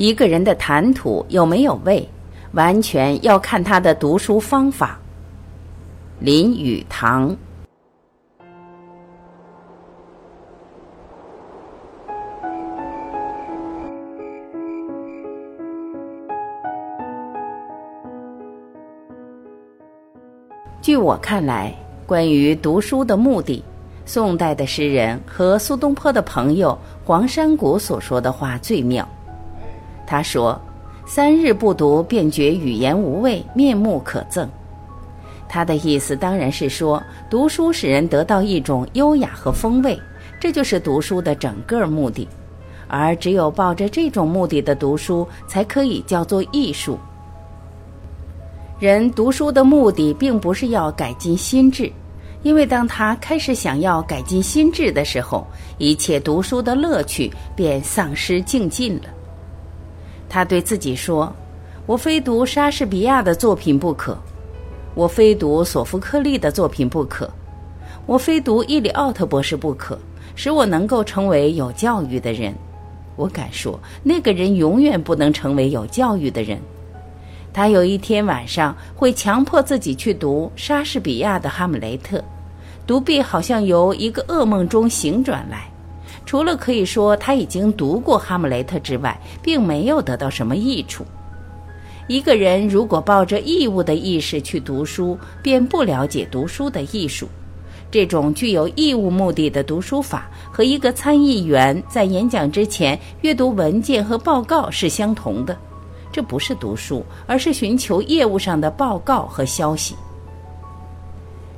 一个人的谈吐有没有味，完全要看他的读书方法。林语堂。据我看来，关于读书的目的，宋代的诗人和苏东坡的朋友黄山谷所说的话最妙。他说：“三日不读，便觉语言无味，面目可憎。”他的意思当然是说，读书使人得到一种优雅和风味，这就是读书的整个目的。而只有抱着这种目的的读书，才可以叫做艺术。人读书的目的，并不是要改进心智，因为当他开始想要改进心智的时候，一切读书的乐趣便丧失尽尽了。他对自己说：“我非读莎士比亚的作品不可，我非读索福克利的作品不可，我非读伊里奥特博士不可，使我能够成为有教育的人。我敢说，那个人永远不能成为有教育的人。他有一天晚上会强迫自己去读莎士比亚的《哈姆雷特》，独臂好像由一个噩梦中醒转来。”除了可以说他已经读过《哈姆雷特》之外，并没有得到什么益处。一个人如果抱着义务的意识去读书，便不了解读书的艺术。这种具有义务目的的读书法，和一个参议员在演讲之前阅读文件和报告是相同的。这不是读书，而是寻求业务上的报告和消息。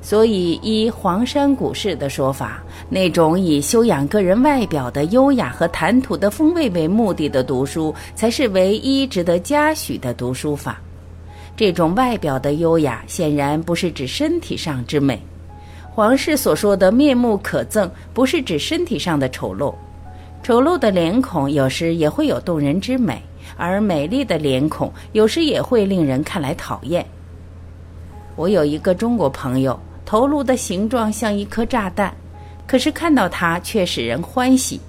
所以，依黄山谷式的说法，那种以修养个人外表的优雅和谈吐的风味为目的的读书，才是唯一值得嘉许的读书法。这种外表的优雅，显然不是指身体上之美。黄氏所说的面目可憎，不是指身体上的丑陋。丑陋的脸孔有时也会有动人之美，而美丽的脸孔有时也会令人看来讨厌。我有一个中国朋友。头颅的形状像一颗炸弹，可是看到它却使人欢喜。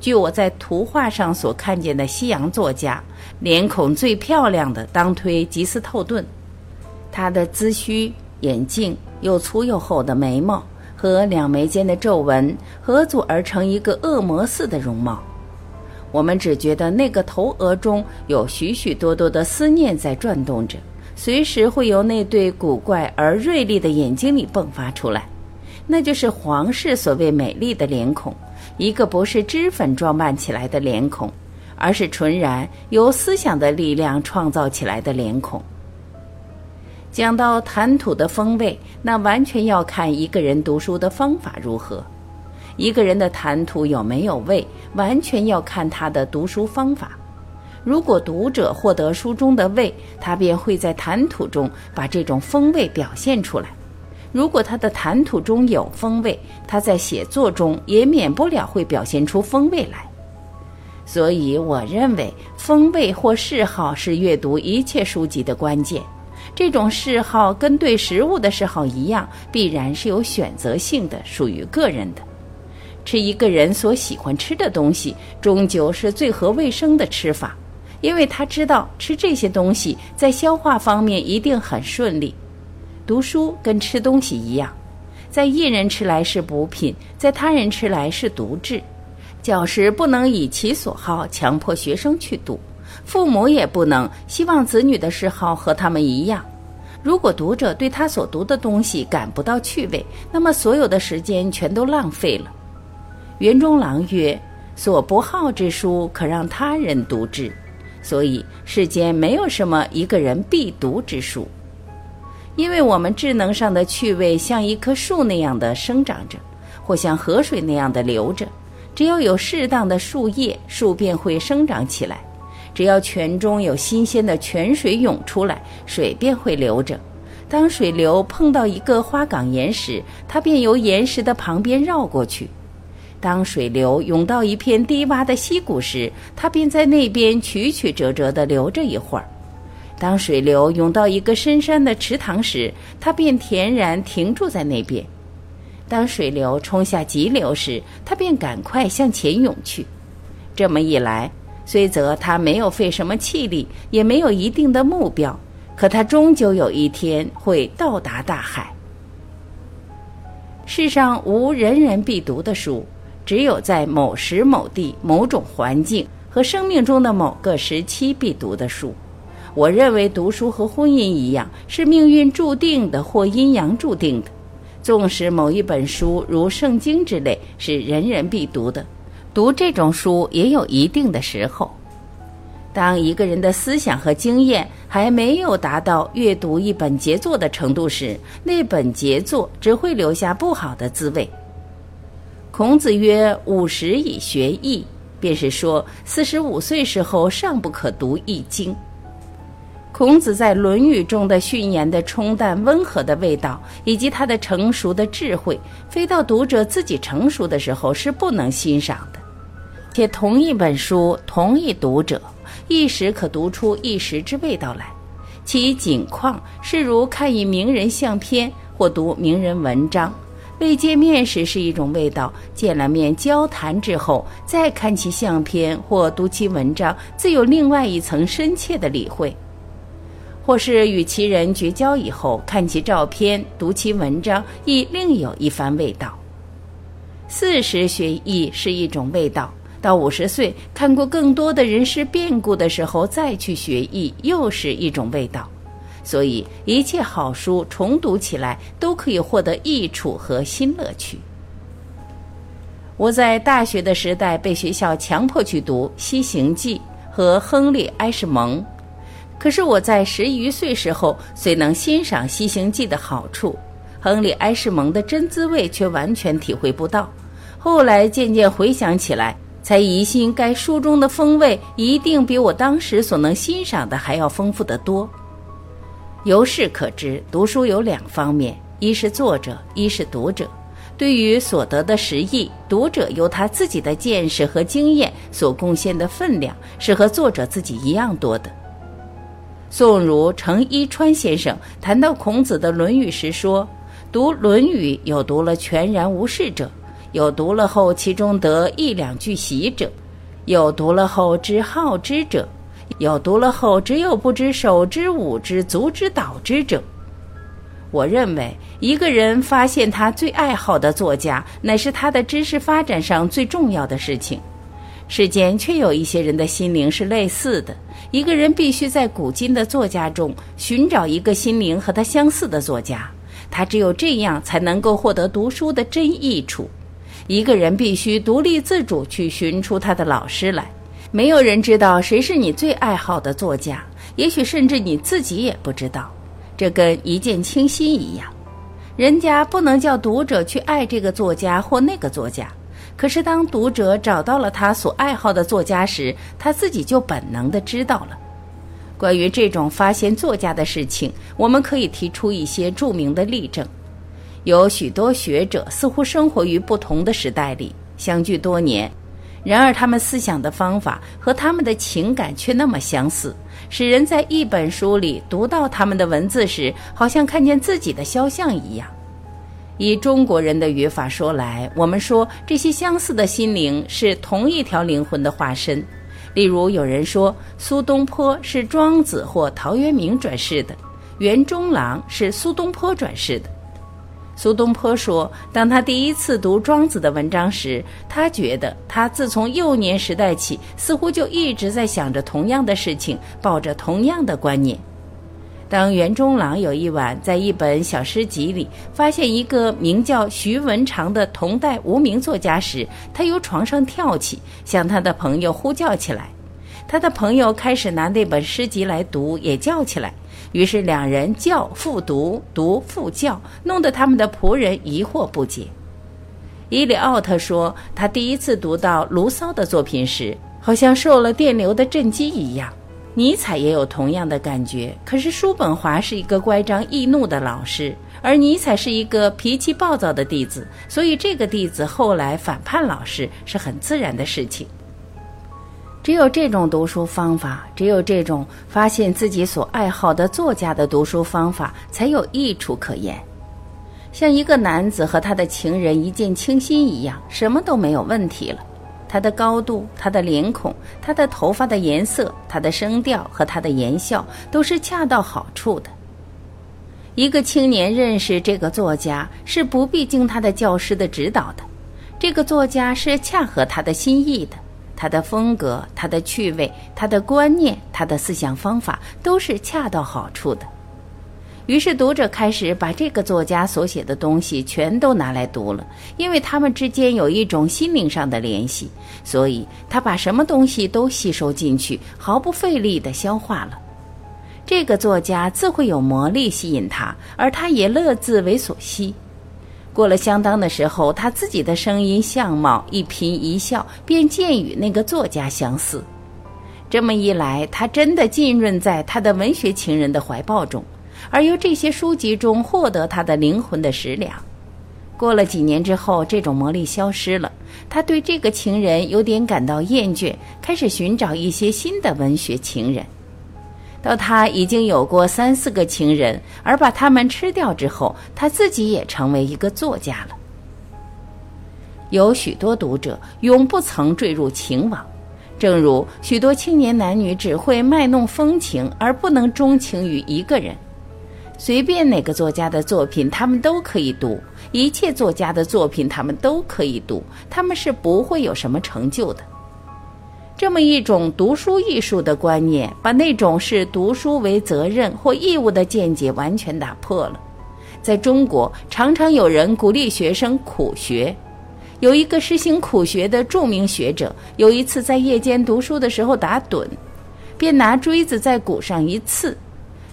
据我在图画上所看见的西洋作家，脸孔最漂亮的当推吉斯透顿，他的髭须、眼镜、又粗又厚的眉毛和两眉间的皱纹合组而成一个恶魔似的容貌。我们只觉得那个头额中有许许多多的思念在转动着。随时会由那对古怪而锐利的眼睛里迸发出来，那就是皇室所谓美丽的脸孔，一个不是脂粉装扮起来的脸孔，而是纯然由思想的力量创造起来的脸孔。讲到谈吐的风味，那完全要看一个人读书的方法如何。一个人的谈吐有没有味，完全要看他的读书方法。如果读者获得书中的味，他便会在谈吐中把这种风味表现出来；如果他的谈吐中有风味，他在写作中也免不了会表现出风味来。所以，我认为风味或嗜好是阅读一切书籍的关键。这种嗜好跟对食物的嗜好一样，必然是有选择性的，属于个人的。吃一个人所喜欢吃的东西，终究是最合卫生的吃法。因为他知道吃这些东西在消化方面一定很顺利。读书跟吃东西一样，在一人吃来是补品，在他人吃来是毒质。教师不能以其所好强迫学生去读，父母也不能希望子女的嗜好和他们一样。如果读者对他所读的东西感不到趣味，那么所有的时间全都浪费了。园中郎曰：“所不好之书，可让他人读之。”所以，世间没有什么一个人必读之书，因为我们智能上的趣味像一棵树那样的生长着，或像河水那样的流着。只要有适当的树叶，树便会生长起来；只要泉中有新鲜的泉水涌出来，水便会流着。当水流碰到一个花岗岩时，它便由岩石的旁边绕过去。当水流涌到一片低洼的溪谷时，它便在那边曲曲折折地流着一会儿；当水流涌到一个深山的池塘时，它便恬然停住在那边；当水流冲下急流时，它便赶快向前涌去。这么一来，虽则他没有费什么气力，也没有一定的目标，可他终究有一天会到达大海。世上无人人必读的书，只有在某时某地、某种环境和生命中的某个时期必读的书。我认为读书和婚姻一样，是命运注定的或阴阳注定的。纵使某一本书如圣经之类是人人必读的，读这种书也有一定的时候。当一个人的思想和经验还没有达到阅读一本杰作的程度时，那本杰作只会留下不好的滋味。孔子曰：“五十以学易”，便是说四十五岁时候尚不可读《易经》。孔子在《论语》中的训言的冲淡温和的味道，以及他的成熟的智慧，非到读者自己成熟的时候是不能欣赏的。且同一本书，同一读者，一时可读出一时之味道来，其景况是如看一名人相片或读名人文章，未见面时是一种味道，见了面交谈之后，再看其相片或读其文章，自有另外一层深切的理会。或是与其人绝交以后，看其照片、读其文章，亦另有一番味道。四十学艺是一种味道，到五十岁看过更多的人事变故的时候，再去学艺，又是一种味道。所以，一切好书重读起来，都可以获得益处和新乐趣。我在大学的时代被学校强迫去读《西行记》和亨利·埃什蒙。可是我在十余岁时候，虽能欣赏《西行记》的好处，亨利·埃什蒙的真滋味却完全体会不到。后来渐渐回想起来，才疑心该书中的风味一定比我当时所能欣赏的还要丰富得多。由是可知，读书有两方面：一是作者，一是读者。对于所得的实益，读者由他自己的见识和经验所贡献的分量，是和作者自己一样多的。宋儒程一川先生谈到孔子的《论语》时说：“读《论语》有读了全然无事者，有读了后其中得一两句习者，有读了后知好之者，有读了后只有不知手之舞之足之蹈之者。”我认为，一个人发现他最爱好的作家，乃是他的知识发展上最重要的事情。世间却有一些人的心灵是类似的。一个人必须在古今的作家中寻找一个心灵和他相似的作家，他只有这样才能够获得读书的真益处。一个人必须独立自主去寻出他的老师来。没有人知道谁是你最爱好的作家，也许甚至你自己也不知道。这跟一见倾心一样，人家不能叫读者去爱这个作家或那个作家。可是，当读者找到了他所爱好的作家时，他自己就本能的知道了。关于这种发现作家的事情，我们可以提出一些著名的例证。有许多学者似乎生活于不同的时代里，相距多年，然而他们思想的方法和他们的情感却那么相似，使人在一本书里读到他们的文字时，好像看见自己的肖像一样。以中国人的语法说来，我们说这些相似的心灵是同一条灵魂的化身。例如，有人说苏东坡是庄子或陶渊明转世的，袁中郎是苏东坡转世的。苏东坡说，当他第一次读庄子的文章时，他觉得他自从幼年时代起，似乎就一直在想着同样的事情，抱着同样的观念。当袁中郎有一晚在一本小诗集里发现一个名叫徐文长的同代无名作家时，他由床上跳起，向他的朋友呼叫起来。他的朋友开始拿那本诗集来读，也叫起来。于是两人叫复读，读复教，弄得他们的仆人疑惑不解。伊里奥特说，他第一次读到卢骚的作品时，好像受了电流的震击一样。尼采也有同样的感觉，可是叔本华是一个乖张易怒的老师，而尼采是一个脾气暴躁的弟子，所以这个弟子后来反叛老师是很自然的事情。只有这种读书方法，只有这种发现自己所爱好的作家的读书方法，才有益处可言。像一个男子和他的情人一见倾心一样，什么都没有问题了。他的高度、他的脸孔、他的头发的颜色、他的声调和他的言笑都是恰到好处的。一个青年认识这个作家是不必经他的教师的指导的，这个作家是恰合他的心意的，他的风格、他的趣味、他的观念、他的思想方法都是恰到好处的。于是读者开始把这个作家所写的东西全都拿来读了，因为他们之间有一种心灵上的联系，所以他把什么东西都吸收进去，毫不费力地消化了。这个作家自会有魔力吸引他，而他也乐自为所吸。过了相当的时候，他自己的声音、相貌、一颦一笑，便渐与那个作家相似。这么一来，他真的浸润在他的文学情人的怀抱中。而由这些书籍中获得他的灵魂的食粮。过了几年之后，这种魔力消失了，他对这个情人有点感到厌倦，开始寻找一些新的文学情人。到他已经有过三四个情人，而把他们吃掉之后，他自己也成为一个作家了。有许多读者永不曾坠入情网，正如许多青年男女只会卖弄风情，而不能钟情于一个人。随便哪个作家的作品，他们都可以读；一切作家的作品，他们都可以读。他们是不会有什么成就的。这么一种读书艺术的观念，把那种视读书为责任或义务的见解完全打破了。在中国，常常有人鼓励学生苦学。有一个实行苦学的著名学者，有一次在夜间读书的时候打盹，便拿锥子在鼓上一刺。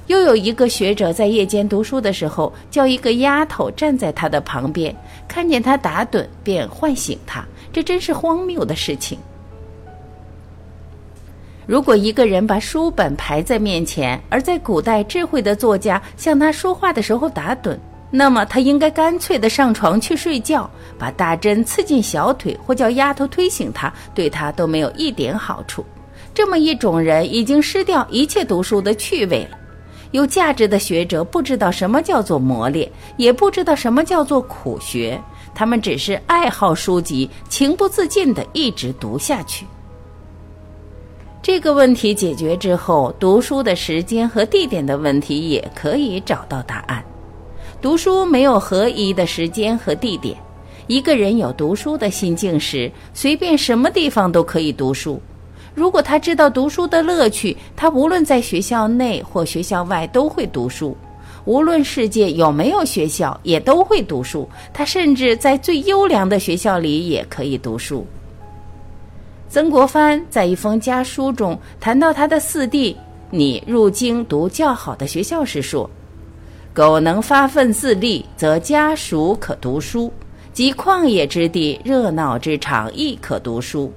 又有一个学者在夜间读书的时候，叫一个丫头站在他的旁边，看见他打盹，便唤醒他。这真是荒谬的事情。如果一个人把书本排在面前，而在古代智慧的作家向他说话的时候打盹，那么他应该干脆的上床去睡觉，把大针刺进小腿，或叫丫头推醒他，对他都没有一点好处。这么一种人，已经失掉一切读书的趣味了。有价值的学者不知道什么叫做磨练，也不知道什么叫做苦学，他们只是爱好书籍，情不自禁地一直读下去。这个问题解决之后，读书的时间和地点的问题也可以找到答案。读书没有合一的时间和地点，一个人有读书的心境时，随便什么地方都可以读书。如果他知道读书的乐趣，他无论在学校内或学校外都会读书；无论世界有没有学校，也都会读书。他甚至在最优良的学校里也可以读书。曾国藩在一封家书中谈到他的四弟你入京读较好的学校时说：“苟能发奋自立，则家属可读书；及旷野之地、热闹之场，亦可读书。”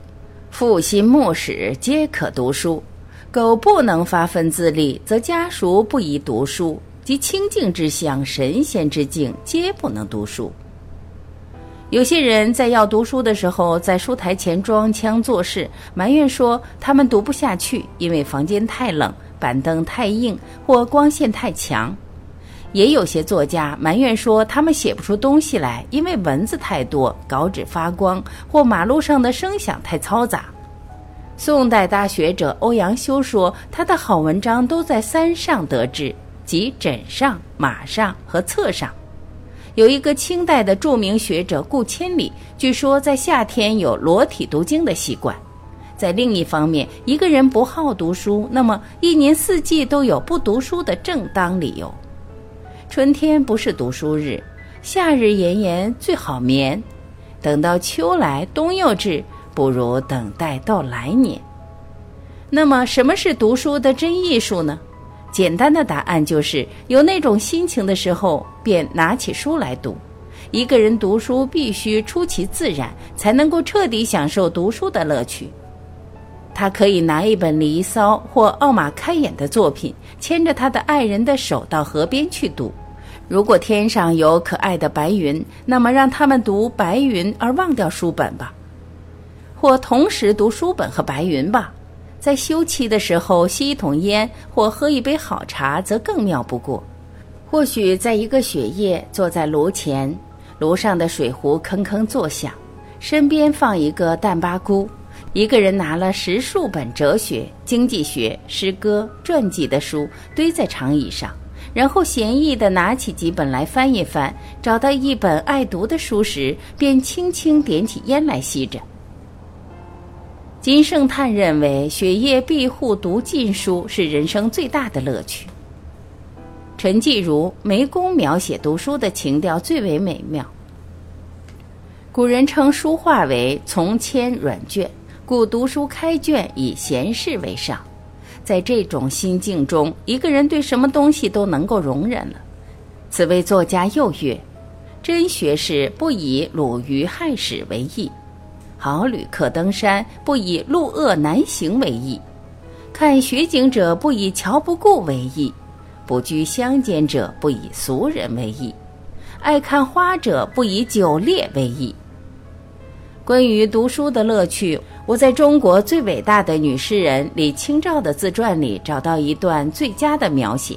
父心莫使皆可读书，苟不能发奋自立，则家属不宜读书；及清净之乡、神仙之境，皆不能读书。有些人在要读书的时候，在书台前装腔作势，埋怨说他们读不下去，因为房间太冷、板凳太硬或光线太强。也有些作家埋怨说，他们写不出东西来，因为文字太多，稿纸发光，或马路上的声响太嘈杂。宋代大学者欧阳修说，他的好文章都在三上得志，即枕上、马上和册上。有一个清代的著名学者顾千里，据说在夏天有裸体读经的习惯。在另一方面，一个人不好读书，那么一年四季都有不读书的正当理由。春天不是读书日，夏日炎炎最好眠。等到秋来冬又至，不如等待到来年。那么，什么是读书的真艺术呢？简单的答案就是：有那种心情的时候，便拿起书来读。一个人读书必须出其自然，才能够彻底享受读书的乐趣。他可以拿一本《离骚》或奥马开眼的作品，牵着他的爱人的手到河边去读。如果天上有可爱的白云，那么让他们读白云而忘掉书本吧；或同时读书本和白云吧。在休憩的时候吸一桶烟或喝一杯好茶，则更妙不过。或许在一个雪夜，坐在炉前，炉上的水壶铿铿作响。身边放一个淡巴菇，一个人拿了十数本哲学、经济学、诗歌、传记的书堆在长椅上，然后闲逸地拿起几本来翻一翻，找到一本爱读的书时，便轻轻点起烟来吸着。金圣叹认为，雪夜庇护读禁书是人生最大的乐趣。陈继儒、梅公描写读书的情调最为美妙。古人称书画为从铅软卷，故读书开卷以闲事为上。在这种心境中，一个人对什么东西都能够容忍了。此位作家又曰：“真学士不以鲁豫害史为意。”好旅客登山，不以路恶难行为意；看雪景者，不以桥不顾为意；不居乡间者，不以俗人为意；爱看花者，不以酒烈为意。关于读书的乐趣，我在中国最伟大的女诗人李清照的自传里找到一段最佳的描写。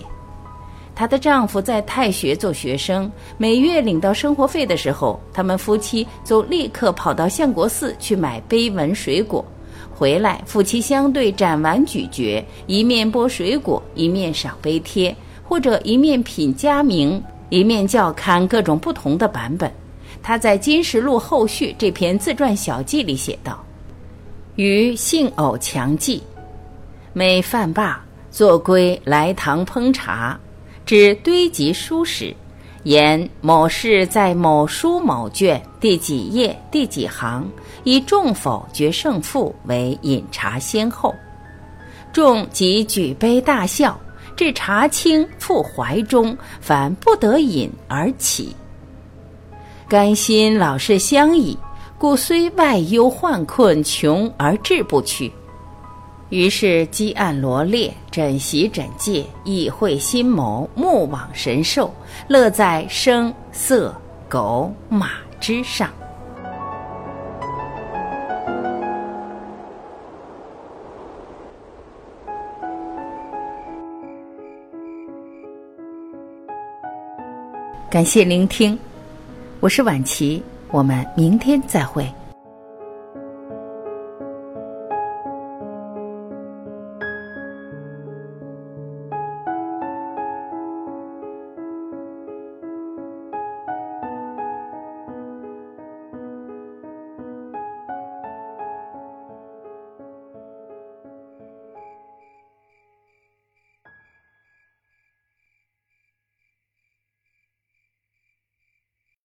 她的丈夫在太学做学生，每月领到生活费的时候，他们夫妻就立刻跑到相国寺去买碑文水果，回来夫妻相对斩完咀嚼，一面剥水果，一面赏碑帖，或者一面品佳名，一面校勘各种不同的版本。他在《金石录后续》这篇自传小记里写道：“余性偶强记，每饭罢，坐归来堂烹茶。”指堆积书史，言某事在某书某卷第几页第几行，以众否决胜负为饮茶先后。众即举杯大笑，至茶清复怀中，反不得饮而起。甘心老是相倚，故虽外忧患困穷而志不屈。于是积案罗列，枕席枕藉，意会心谋，目往神兽，乐在声色狗马之上。感谢聆听，我是晚琪，我们明天再会。